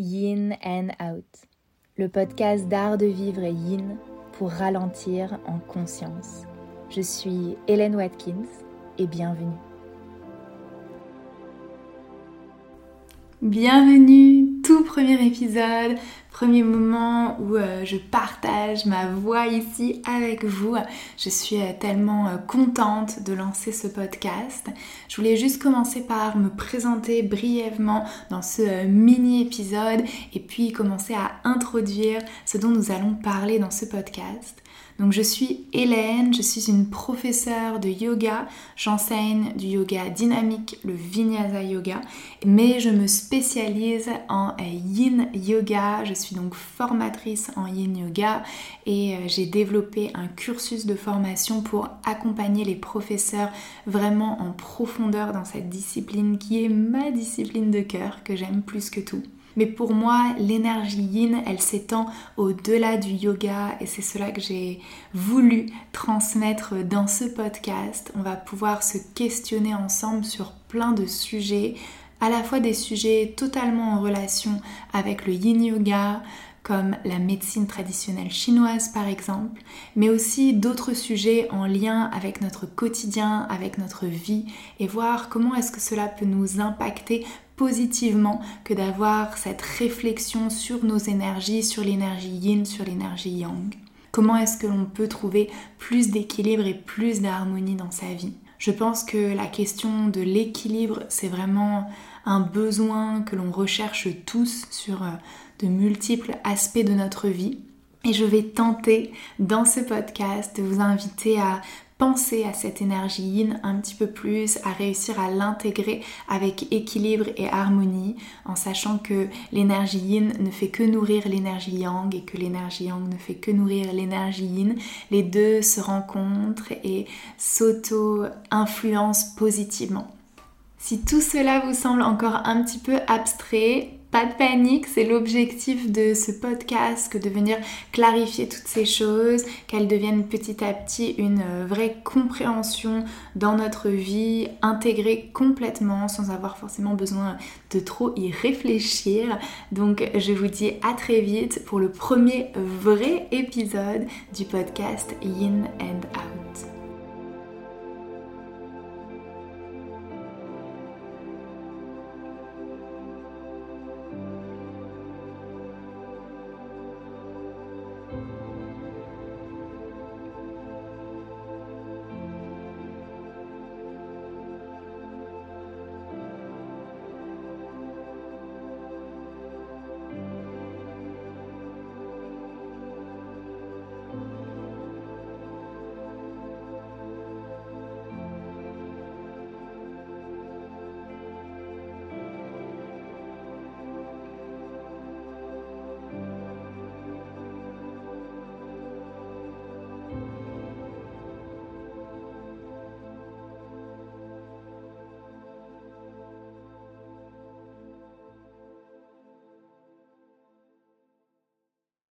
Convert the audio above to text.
Yin and Out, le podcast d'art de vivre yin pour ralentir en conscience. Je suis Hélène Watkins et bienvenue. Bienvenue, tout premier épisode, premier moment où euh, je partage ma voix ici avec vous. Je suis euh, tellement euh, contente de lancer ce podcast. Je voulais juste commencer par me présenter brièvement dans ce mini épisode et puis commencer à introduire ce dont nous allons parler dans ce podcast. Donc je suis Hélène, je suis une professeure de yoga, j'enseigne du yoga dynamique, le vinyasa yoga, mais je me spécialise en yin yoga, je suis donc formatrice en yin yoga et euh, j'ai développé un cursus de formation pour accompagner les professeurs vraiment en profondeur dans cette discipline qui est ma discipline de cœur que j'aime plus que tout. Mais pour moi, l'énergie yin, elle s'étend au-delà du yoga et c'est cela que j'ai voulu transmettre dans ce podcast. On va pouvoir se questionner ensemble sur plein de sujets, à la fois des sujets totalement en relation avec le yin yoga, comme la médecine traditionnelle chinoise par exemple, mais aussi d'autres sujets en lien avec notre quotidien, avec notre vie, et voir comment est-ce que cela peut nous impacter positivement que d'avoir cette réflexion sur nos énergies, sur l'énergie yin, sur l'énergie yang. Comment est-ce que l'on peut trouver plus d'équilibre et plus d'harmonie dans sa vie? Je pense que la question de l'équilibre, c'est vraiment un besoin que l'on recherche tous sur euh, de multiples aspects de notre vie. Et je vais tenter dans ce podcast de vous inviter à penser à cette énergie yin un petit peu plus, à réussir à l'intégrer avec équilibre et harmonie, en sachant que l'énergie yin ne fait que nourrir l'énergie yang et que l'énergie yang ne fait que nourrir l'énergie yin. Les deux se rencontrent et s'auto-influencent positivement. Si tout cela vous semble encore un petit peu abstrait, pas de panique, c'est l'objectif de ce podcast que de venir clarifier toutes ces choses, qu'elles deviennent petit à petit une euh, vraie compréhension dans notre vie, intégrée complètement sans avoir forcément besoin de trop y réfléchir. Donc je vous dis à très vite pour le premier vrai épisode du podcast Yin and Out.